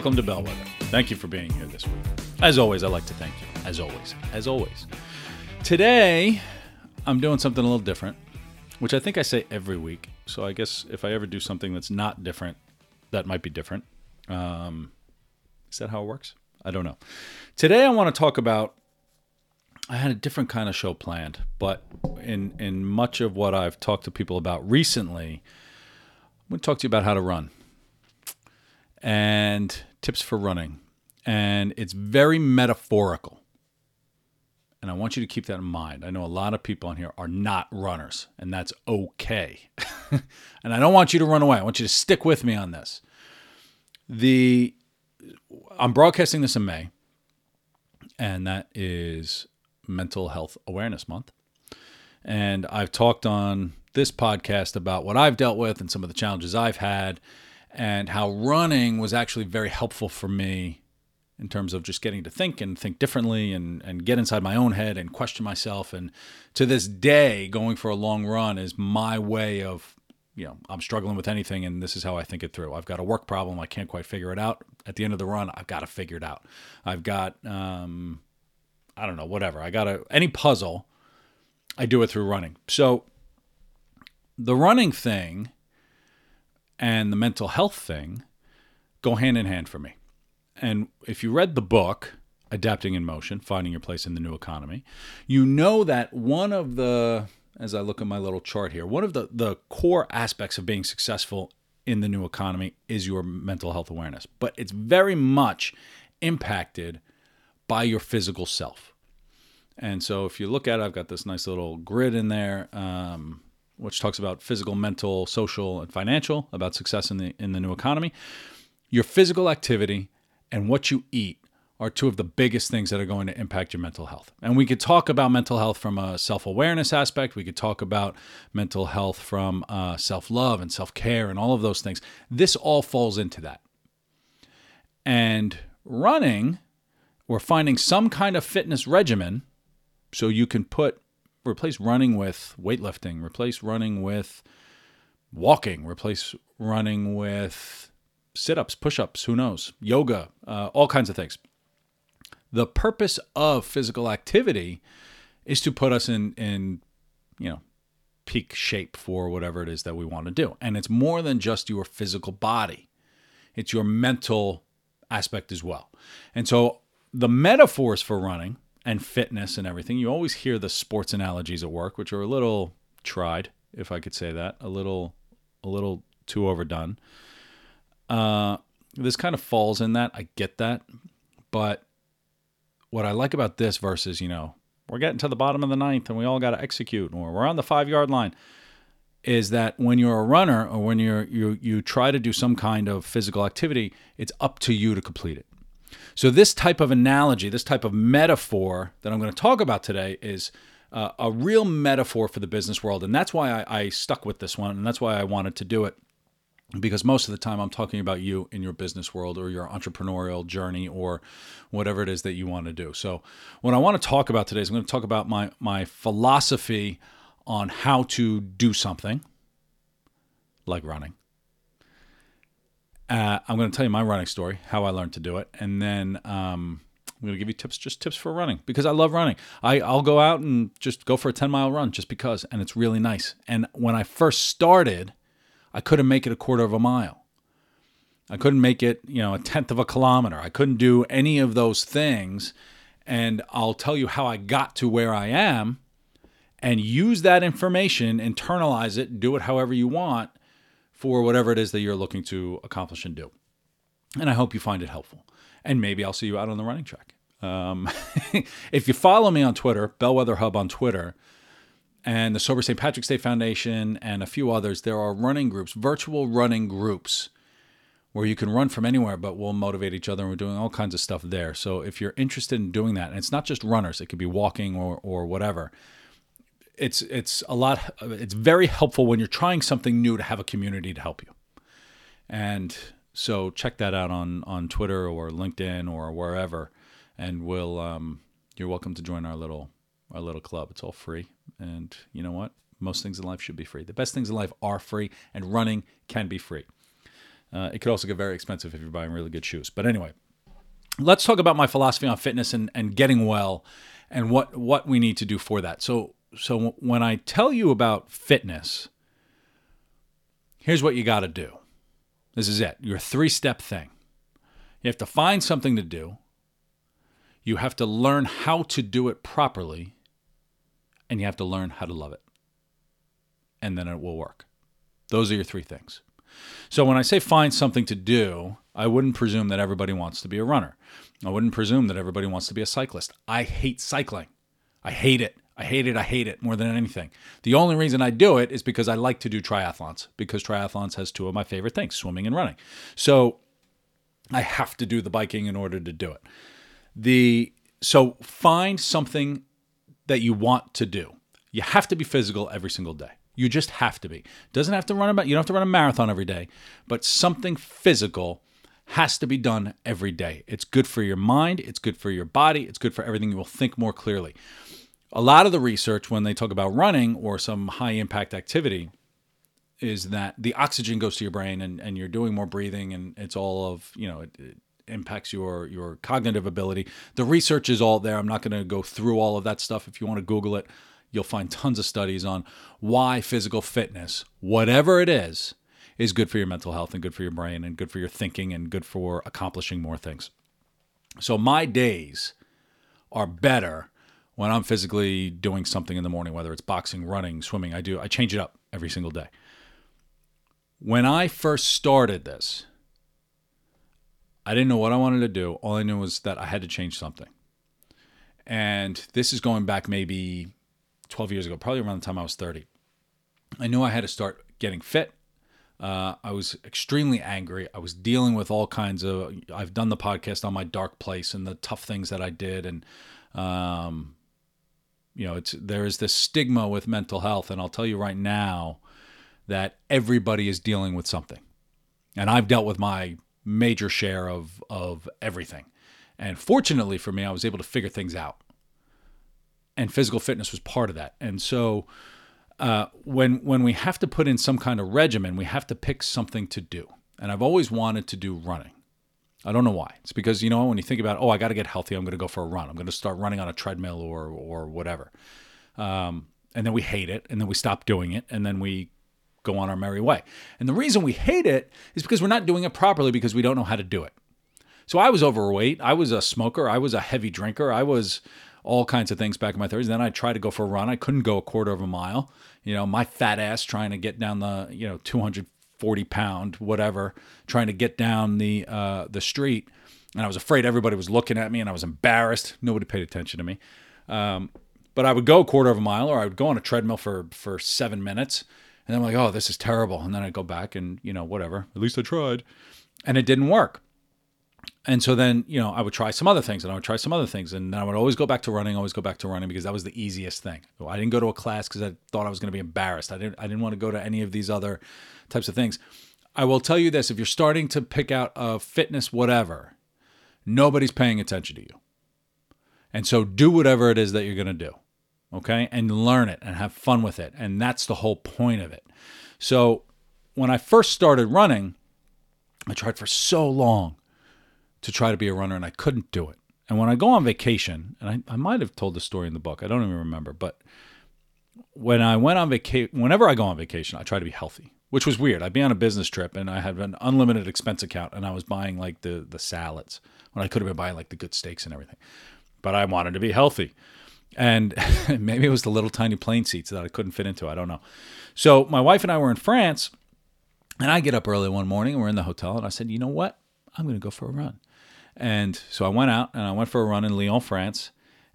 Welcome to Bellwether. Thank you for being here this week. As always, I'd like to thank you. As always, as always. Today, I'm doing something a little different, which I think I say every week. So I guess if I ever do something that's not different, that might be different. Um, is that how it works? I don't know. Today, I want to talk about. I had a different kind of show planned, but in in much of what I've talked to people about recently, I'm going to talk to you about how to run and tips for running. And it's very metaphorical. And I want you to keep that in mind. I know a lot of people on here are not runners, and that's okay. and I don't want you to run away. I want you to stick with me on this. The I'm broadcasting this in May, and that is Mental Health Awareness Month. And I've talked on this podcast about what I've dealt with and some of the challenges I've had and how running was actually very helpful for me in terms of just getting to think and think differently and, and get inside my own head and question myself. And to this day, going for a long run is my way of, you know, I'm struggling with anything and this is how I think it through. I've got a work problem. I can't quite figure it out. At the end of the run, I've got to figure it out. I've got, um, I don't know, whatever. I got to, any puzzle, I do it through running. So the running thing and the mental health thing go hand in hand for me. And if you read the book, Adapting in Motion Finding Your Place in the New Economy, you know that one of the, as I look at my little chart here, one of the, the core aspects of being successful in the new economy is your mental health awareness. But it's very much impacted by your physical self. And so if you look at it, I've got this nice little grid in there. Um, which talks about physical, mental, social, and financial, about success in the in the new economy. Your physical activity and what you eat are two of the biggest things that are going to impact your mental health. And we could talk about mental health from a self awareness aspect. We could talk about mental health from uh, self love and self care and all of those things. This all falls into that. And running or finding some kind of fitness regimen so you can put replace running with weightlifting, replace running with walking, replace running with sit ups, push ups, who knows, yoga, uh, all kinds of things. The purpose of physical activity is to put us in, in, you know, peak shape for whatever it is that we want to do. And it's more than just your physical body, it's your mental aspect as well. And so the metaphors for running and fitness and everything, you always hear the sports analogies at work, which are a little tried, if I could say that, a little, a little too overdone. Uh, this kind of falls in that. I get that, but what I like about this versus, you know, we're getting to the bottom of the ninth and we all got to execute, or we're on the five yard line, is that when you're a runner or when you're you you try to do some kind of physical activity, it's up to you to complete it. So, this type of analogy, this type of metaphor that I'm going to talk about today is uh, a real metaphor for the business world. And that's why I, I stuck with this one. And that's why I wanted to do it. Because most of the time I'm talking about you in your business world or your entrepreneurial journey or whatever it is that you want to do. So, what I want to talk about today is I'm going to talk about my, my philosophy on how to do something like running uh, I'm going to tell you my running story, how I learned to do it, and then um, I'm going to give you tips, just tips for running because I love running. I, I'll go out and just go for a 10 mile run just because, and it's really nice. And when I first started, I couldn't make it a quarter of a mile. I couldn't make it, you know, a tenth of a kilometer. I couldn't do any of those things. And I'll tell you how I got to where I am and use that information, internalize it, do it however you want for whatever it is that you're looking to accomplish and do. And I hope you find it helpful. And maybe I'll see you out on the running track. Um, if you follow me on Twitter, Bellwether Hub on Twitter, and the Sober St. Patrick's Day Foundation, and a few others, there are running groups, virtual running groups where you can run from anywhere, but we'll motivate each other. And we're doing all kinds of stuff there. So if you're interested in doing that, and it's not just runners, it could be walking or, or whatever. It's it's a lot. It's very helpful when you're trying something new to have a community to help you. And so check that out on on Twitter or LinkedIn or wherever, and we'll um, you're welcome to join our little our little club. It's all free, and you know what? Most things in life should be free. The best things in life are free, and running can be free. Uh, it could also get very expensive if you're buying really good shoes. But anyway, let's talk about my philosophy on fitness and, and getting well and what, what we need to do for that. So, so when I tell you about fitness, here's what you got to do. This is it your three step thing. You have to find something to do, you have to learn how to do it properly, and you have to learn how to love it. And then it will work. Those are your three things. So when I say find something to do, I wouldn't presume that everybody wants to be a runner. I wouldn't presume that everybody wants to be a cyclist. I hate cycling. I hate it. I hate it. I hate it more than anything. The only reason I do it is because I like to do triathlons, because triathlons has two of my favorite things, swimming and running. So I have to do the biking in order to do it. The so find something that you want to do. You have to be physical every single day. You just have to be. Doesn't have to run about. You don't have to run a marathon every day, but something physical has to be done every day. It's good for your mind. It's good for your body. It's good for everything. You will think more clearly. A lot of the research when they talk about running or some high impact activity is that the oxygen goes to your brain and, and you're doing more breathing and it's all of you know it, it impacts your your cognitive ability. The research is all there. I'm not going to go through all of that stuff. If you want to google it you'll find tons of studies on why physical fitness, whatever it is, is good for your mental health and good for your brain and good for your thinking and good for accomplishing more things. So my days are better when I'm physically doing something in the morning, whether it's boxing, running, swimming. I do I change it up every single day. When I first started this, I didn't know what I wanted to do. All I knew was that I had to change something. And this is going back maybe 12 years ago, probably around the time I was 30. I knew I had to start getting fit. Uh, I was extremely angry. I was dealing with all kinds of. I've done the podcast on my dark place and the tough things that I did, and um, you know, it's there is this stigma with mental health, and I'll tell you right now that everybody is dealing with something, and I've dealt with my major share of of everything, and fortunately for me, I was able to figure things out and physical fitness was part of that. And so uh, when when we have to put in some kind of regimen, we have to pick something to do. And I've always wanted to do running. I don't know why. It's because you know when you think about oh I got to get healthy, I'm going to go for a run. I'm going to start running on a treadmill or or whatever. Um, and then we hate it, and then we stop doing it, and then we go on our merry way. And the reason we hate it is because we're not doing it properly because we don't know how to do it. So I was overweight. I was a smoker. I was a heavy drinker. I was all kinds of things back in my 30s. Then I tried to go for a run. I couldn't go a quarter of a mile. You know, my fat ass trying to get down the, you know, 240 pound, whatever, trying to get down the, uh, the street. And I was afraid everybody was looking at me and I was embarrassed. Nobody paid attention to me. Um, but I would go a quarter of a mile or I would go on a treadmill for, for seven minutes. And I'm like, oh, this is terrible. And then I'd go back and, you know, whatever. At least I tried. And it didn't work and so then you know i would try some other things and i would try some other things. And i would always go back to running always go back to running because that was the easiest thing. I didn't go to a class because i thought i was going to be embarrassed. I didn't i didn't want to go to any of these other types of things. I will tell you this if you're starting to pick out a fitness whatever nobody's paying attention to you. And so do whatever it is that you're going to do okay? And learn it and have fun with it. And that's the whole point of it. So when i first started running i tried for so long to try to be a runner and I couldn't do it. And when I go on vacation, and I, I might have told the story in the book, I don't even remember, but when I went on vacation, whenever I go on vacation, I try to be healthy, which was weird. I'd be on a business trip and I had an unlimited expense account and I was buying like the, the salads when I could have been buying like the good steaks and everything. But I wanted to be healthy. And maybe it was the little tiny plane seats that I couldn't fit into. I don't know. So my wife and I were in France and I get up early one morning and we're in the hotel and I said, you know what? I'm going to go for a run. And so I went out and I went for a run in Lyon, France.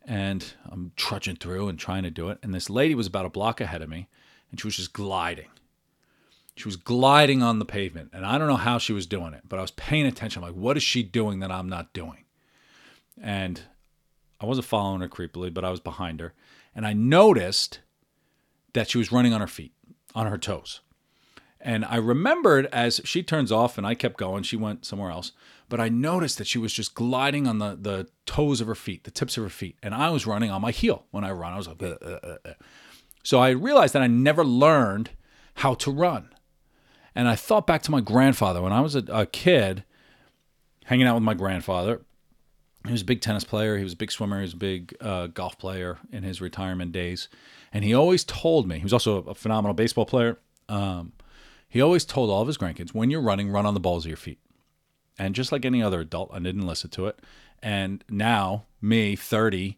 And I'm trudging through and trying to do it. And this lady was about a block ahead of me and she was just gliding. She was gliding on the pavement, and I don't know how she was doing it, but I was paying attention. I'm like, what is she doing that I'm not doing? And I wasn't following her creepily, but I was behind her. And I noticed that she was running on her feet, on her toes. And I remembered as she turns off and I kept going, she went somewhere else. But I noticed that she was just gliding on the, the toes of her feet, the tips of her feet. And I was running on my heel when I run. I was like, uh, uh, uh. so I realized that I never learned how to run. And I thought back to my grandfather when I was a, a kid, hanging out with my grandfather. He was a big tennis player. He was a big swimmer. He was a big uh, golf player in his retirement days. And he always told me, he was also a phenomenal baseball player. Um, he always told all of his grandkids, when you're running, run on the balls of your feet. And just like any other adult, I didn't listen to it. And now, me, 30,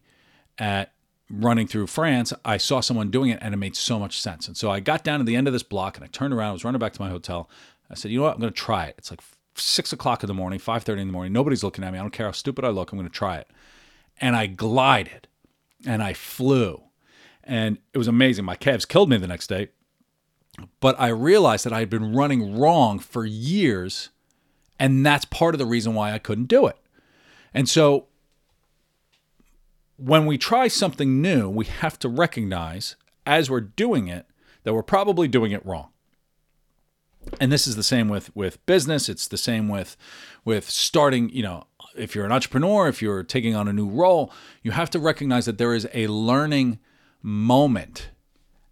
at running through France, I saw someone doing it and it made so much sense. And so I got down to the end of this block and I turned around, I was running back to my hotel. I said, you know what, I'm going to try it. It's like six o'clock in the morning, 5.30 in the morning. Nobody's looking at me. I don't care how stupid I look. I'm going to try it. And I glided and I flew. And it was amazing. My calves killed me the next day. But I realized that I had been running wrong for years. And that's part of the reason why I couldn't do it. And so when we try something new, we have to recognize as we're doing it that we're probably doing it wrong. And this is the same with with business, it's the same with with starting, you know, if you're an entrepreneur, if you're taking on a new role, you have to recognize that there is a learning moment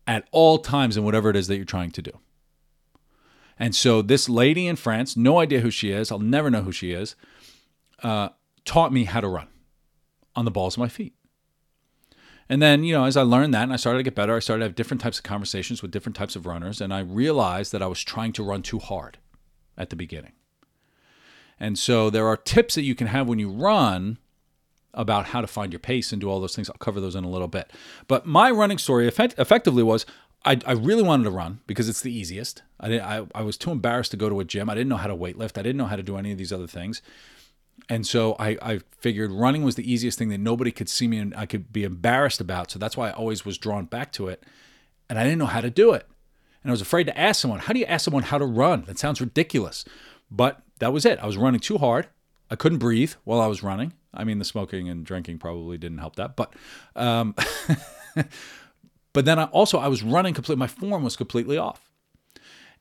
at all times in whatever it is that you're trying to do. And so this lady in France, no idea who she is, I'll never know who she is, uh, taught me how to run on the balls of my feet. And then, you know, as I learned that and I started to get better, I started to have different types of conversations with different types of runners. And I realized that I was trying to run too hard at the beginning. And so there are tips that you can have when you run about how to find your pace and do all those things. I'll cover those in a little bit. But my running story effect- effectively was I, I, really wanted to run because it's the easiest. I, I, I was too embarrassed to go to a gym. I didn't know how to weightlift. I didn't know how to do any of these other things. And so I, I figured running was the easiest thing that nobody could see me and I could be embarrassed about. So that's why I always was drawn back to it. And I didn't know how to do it. And I was afraid to ask someone, how do you ask someone how to run? That sounds ridiculous. But that was it. I was running too hard. I couldn't breathe while I was running. I mean, the smoking and drinking probably didn't help that. But, um, but then I also, I was running completely, my form was completely off.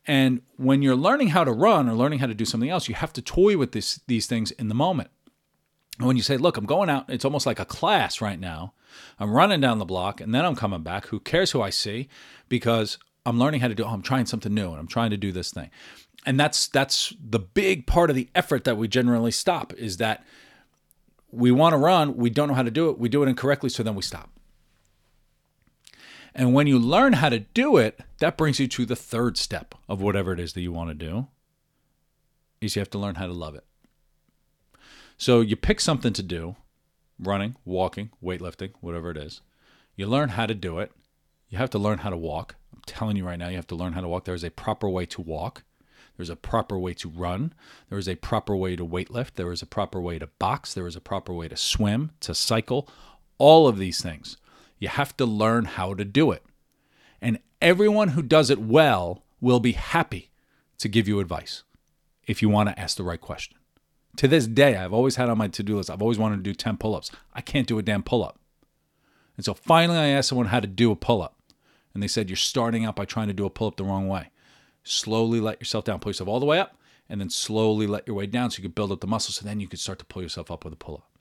And when you're learning how to run or learning how to do something else, you have to toy with this, these things in the moment. And when you say, look, I'm going out, it's almost like a class right now. I'm running down the block and then I'm coming back. Who cares who I see? Because I'm learning how to do, oh, I'm trying something new and I'm trying to do this thing. And that's that's the big part of the effort that we generally stop is that we want to run, we don't know how to do it, we do it incorrectly, so then we stop. And when you learn how to do it, that brings you to the third step of whatever it is that you want to do. Is you have to learn how to love it. So you pick something to do, running, walking, weightlifting, whatever it is. You learn how to do it. You have to learn how to walk. I'm telling you right now, you have to learn how to walk. There is a proper way to walk. There's a proper way to run. There is a proper way to weightlift. There is a proper way to box. There is a proper way to swim, to cycle, all of these things. You have to learn how to do it. And everyone who does it well will be happy to give you advice if you want to ask the right question. To this day, I've always had on my to do list, I've always wanted to do 10 pull ups. I can't do a damn pull up. And so finally, I asked someone how to do a pull up. And they said, You're starting out by trying to do a pull up the wrong way. Slowly let yourself down, pull yourself all the way up, and then slowly let your way down so you can build up the muscle. So then you can start to pull yourself up with a pull up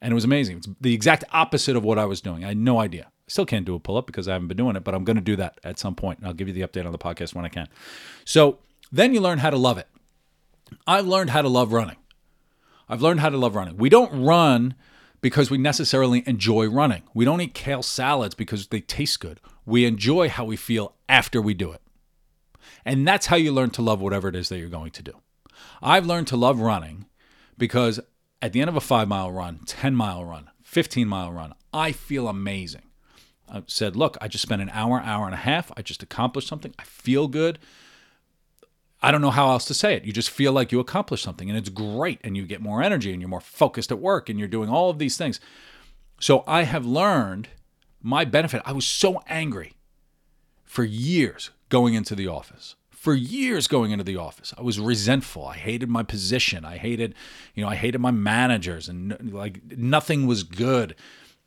and it was amazing. It's the exact opposite of what I was doing. I had no idea. I still can't do a pull up because I haven't been doing it, but I'm going to do that at some point. And I'll give you the update on the podcast when I can. So then you learn how to love it. I've learned how to love running. I've learned how to love running. We don't run because we necessarily enjoy running. We don't eat kale salads because they taste good. We enjoy how we feel after we do it. And that's how you learn to love whatever it is that you're going to do. I've learned to love running because at the end of a five mile run, 10 mile run, 15 mile run, I feel amazing. I said, look, I just spent an hour, hour and a half. I just accomplished something. I feel good. I don't know how else to say it. You just feel like you accomplished something and it's great and you get more energy and you're more focused at work and you're doing all of these things. So I have learned my benefit. I was so angry for years going into the office for years going into the office. I was resentful. I hated my position. I hated, you know, I hated my managers and like nothing was good.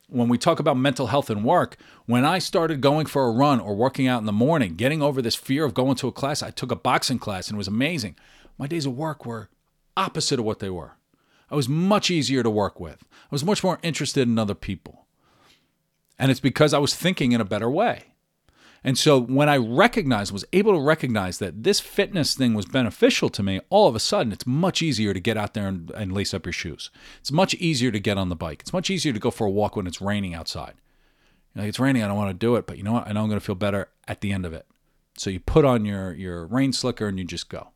When we talk about mental health and work, when I started going for a run or working out in the morning, getting over this fear of going to a class, I took a boxing class and it was amazing. My days of work were opposite of what they were. I was much easier to work with. I was much more interested in other people. And it's because I was thinking in a better way. And so when I recognized, was able to recognize that this fitness thing was beneficial to me, all of a sudden it's much easier to get out there and, and, lace up your shoes. It's much easier to get on the bike. It's much easier to go for a walk when it's raining outside. Like it's raining, I don't want to do it, but you know what? I know I'm going to feel better at the end of it. So you put on your your rain slicker and you just go.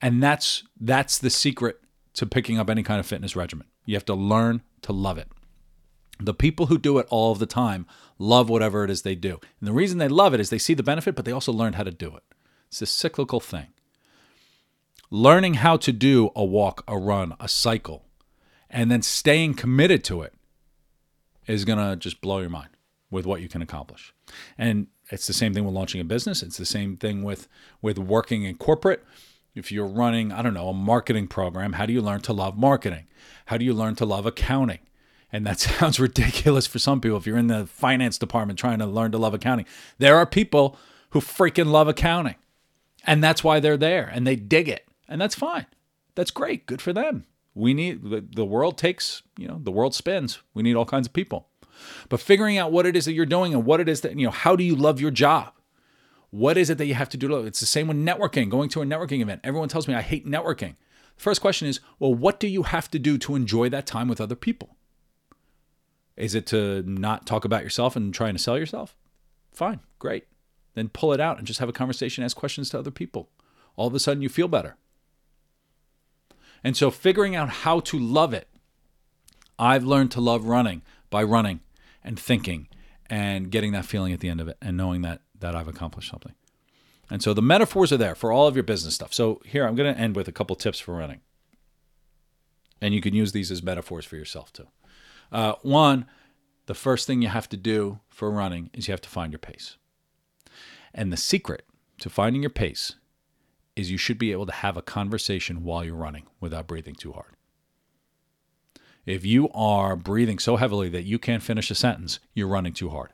And that's that's the secret to picking up any kind of fitness regimen. You have to learn to love it. The people who do it all of the time love whatever it is they do. And the reason they love it is they see the benefit, but they also learned how to do it. It's a cyclical thing. Learning how to do a walk, a run, a cycle, and then staying committed to it is going to just blow your mind with what you can accomplish. And it's the same thing with launching a business. It's the same thing with with working in corporate. If you're running, I don't know, a marketing program, how do you learn to love marketing? How do you learn to love accounting? And that sounds ridiculous for some people. If you're in the finance department trying to learn to love accounting, there are people who freaking love accounting. And that's why they're there and they dig it. And that's fine. That's great. Good for them. We need the world takes, you know, the world spins. We need all kinds of people. But figuring out what it is that you're doing and what it is that, you know, how do you love your job? What is it that you have to do? It's the same with networking, going to a networking event. Everyone tells me I hate networking. The first question is, well, what do you have to do to enjoy that time with other people? Is it to not talk about yourself and trying to sell yourself? Fine, great. Then pull it out and just have a conversation, ask questions to other people. All of a sudden, you feel better. And so, figuring out how to love it, I've learned to love running by running and thinking and getting that feeling at the end of it and knowing that that I've accomplished something. And so the metaphors are there for all of your business stuff. So here I'm going to end with a couple tips for running. And you can use these as metaphors for yourself too. Uh, one, the first thing you have to do for running is you have to find your pace. And the secret to finding your pace is you should be able to have a conversation while you're running without breathing too hard. If you are breathing so heavily that you can't finish a sentence, you're running too hard.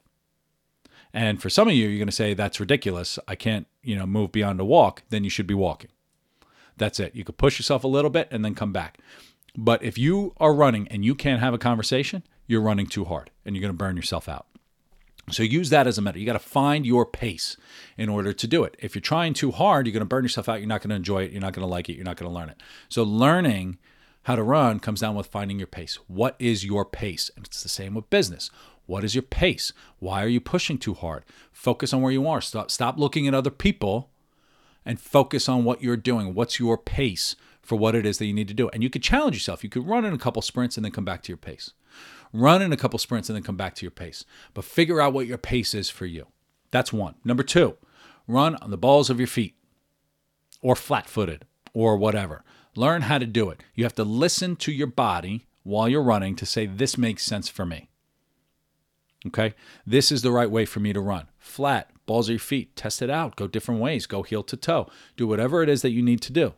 And for some of you, you're going to say that's ridiculous. I can't, you know, move beyond a walk. Then you should be walking. That's it. You could push yourself a little bit and then come back. But if you are running and you can't have a conversation, you're running too hard and you're going to burn yourself out. So use that as a meta. You got to find your pace in order to do it. If you're trying too hard, you're going to burn yourself out. You're not going to enjoy it. You're not going to like it. You're not going to learn it. So learning how to run comes down with finding your pace. What is your pace? And it's the same with business. What is your pace? Why are you pushing too hard? Focus on where you are. Stop stop looking at other people and focus on what you're doing. What's your pace? For what it is that you need to do. And you could challenge yourself. You could run in a couple sprints and then come back to your pace. Run in a couple sprints and then come back to your pace. But figure out what your pace is for you. That's one. Number two, run on the balls of your feet or flat footed or whatever. Learn how to do it. You have to listen to your body while you're running to say, This makes sense for me. Okay? This is the right way for me to run. Flat, balls of your feet, test it out. Go different ways. Go heel to toe. Do whatever it is that you need to do.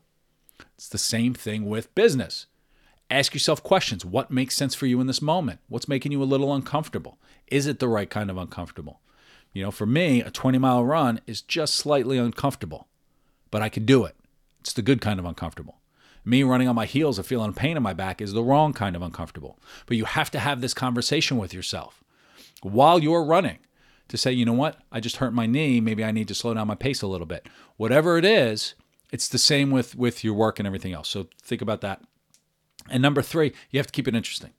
It's the same thing with business. Ask yourself questions. What makes sense for you in this moment? What's making you a little uncomfortable? Is it the right kind of uncomfortable? You know, for me, a 20 mile run is just slightly uncomfortable, but I can do it. It's the good kind of uncomfortable. Me running on my heels and feeling pain in my back is the wrong kind of uncomfortable. But you have to have this conversation with yourself while you're running to say, you know what? I just hurt my knee. Maybe I need to slow down my pace a little bit. Whatever it is, it's the same with with your work and everything else. So think about that. And number three, you have to keep it interesting.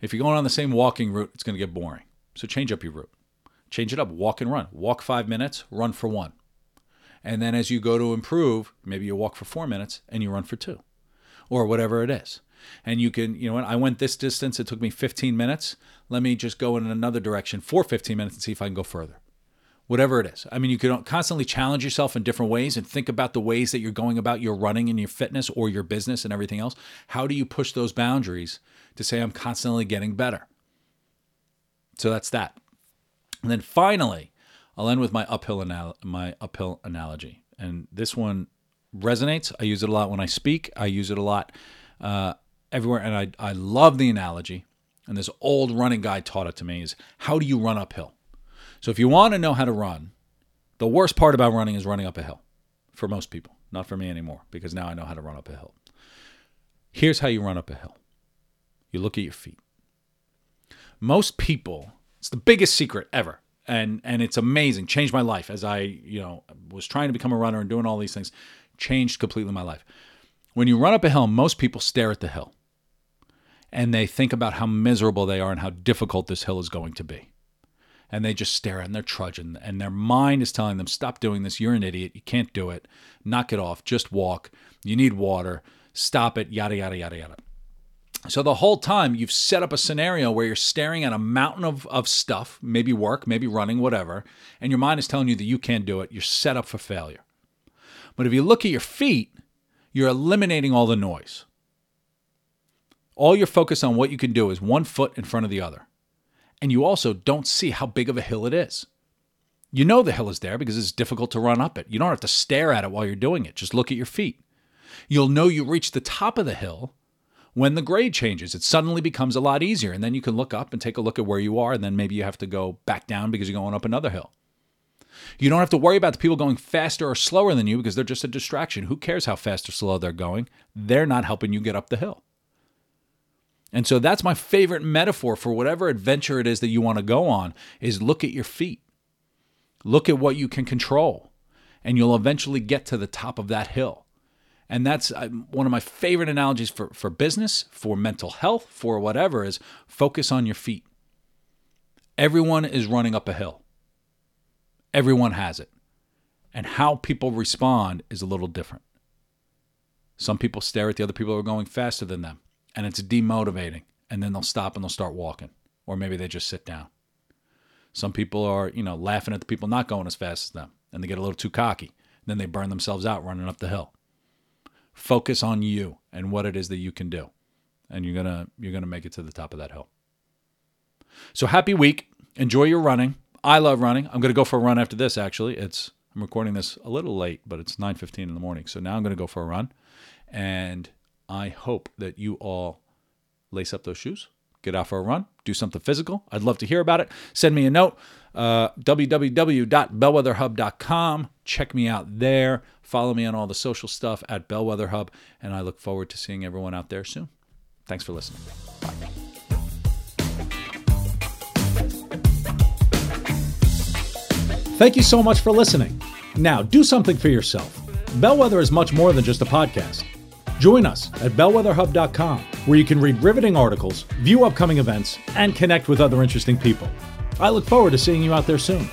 If you're going on the same walking route, it's going to get boring. So change up your route. Change it up. Walk and run. Walk five minutes, run for one. And then as you go to improve, maybe you walk for four minutes and you run for two or whatever it is. And you can, you know, I went this distance, it took me 15 minutes. Let me just go in another direction for 15 minutes and see if I can go further whatever it is. I mean, you can constantly challenge yourself in different ways and think about the ways that you're going about your running and your fitness or your business and everything else. How do you push those boundaries to say, I'm constantly getting better? So that's that. And then finally, I'll end with my uphill anal- my uphill analogy, and this one resonates. I use it a lot when I speak. I use it a lot uh, everywhere, and I I love the analogy. And this old running guy taught it to me: is how do you run uphill? So if you want to know how to run, the worst part about running is running up a hill. For most people, not for me anymore, because now I know how to run up a hill. Here's how you run up a hill. You look at your feet. Most people, it's the biggest secret ever and and it's amazing changed my life as i you know was trying to become a runner and doing all these things changed completely my life when you run up a hill most people stare at the hill and they think about how miserable they are and how difficult this hill is going to be and they just stare at and they're trudging and their mind is telling them stop doing this you're an idiot you can't do it knock it off just walk you need water stop it yada yada yada yada so the whole time you've set up a scenario where you're staring at a mountain of, of stuff, maybe work, maybe running, whatever, and your mind is telling you that you can't do it. You're set up for failure. But if you look at your feet, you're eliminating all the noise. All you're focused on what you can do is one foot in front of the other. And you also don't see how big of a hill it is. You know the hill is there because it's difficult to run up it. You don't have to stare at it while you're doing it. Just look at your feet. You'll know you reach the top of the hill when the grade changes. It suddenly becomes a lot easier. And then you can look up and take a look at where you are. And then maybe you have to go back down because you're going up another hill. You don't have to worry about the people going faster or slower than you because they're just a distraction. Who cares how fast or slow they're going? They're not helping you get up the hill. And so that's my favorite metaphor for whatever adventure it is that you want to go on is look at your feet. Look at what you can control and you'll eventually get to the top of that hill. And that's uh, one of my favorite analogies for, for business, for mental health, for whatever is focus on your feet. Everyone is running up a hill. Everyone has it. And how people respond is a little different. Some people stare at the other people who are going faster than them, and it's demotivating. And then they'll stop and they'll start walking, or maybe they just sit down. Some people are, you know, laughing at the people not going as fast as them, and they get a little too cocky. Then they burn themselves out running up the hill. Focus on you and what it is that you can do. And you're to you're to make it to the top of that hill. So happy week. Enjoy your running. I love running. I'm to go for a run after this actually. It's I'm recording this a little late, but it's 9:15 in the morning. So now I'm going to go for a run. And I hope that you all lace up those shoes, get out for a run, do something physical. I'd love to hear about it. Send me a note, uh, www.bellwetherhub.com. Check me out there. Follow me on all the social stuff at Bellwether Hub, and I look forward to seeing everyone out there soon. Thanks for listening. Bye. Thank you so much for listening. Now, do something for yourself. Bellwether is much more than just a podcast. Join us at bellwetherhub.com, where you can read riveting articles, view upcoming events, and connect with other interesting people. I look forward to seeing you out there soon.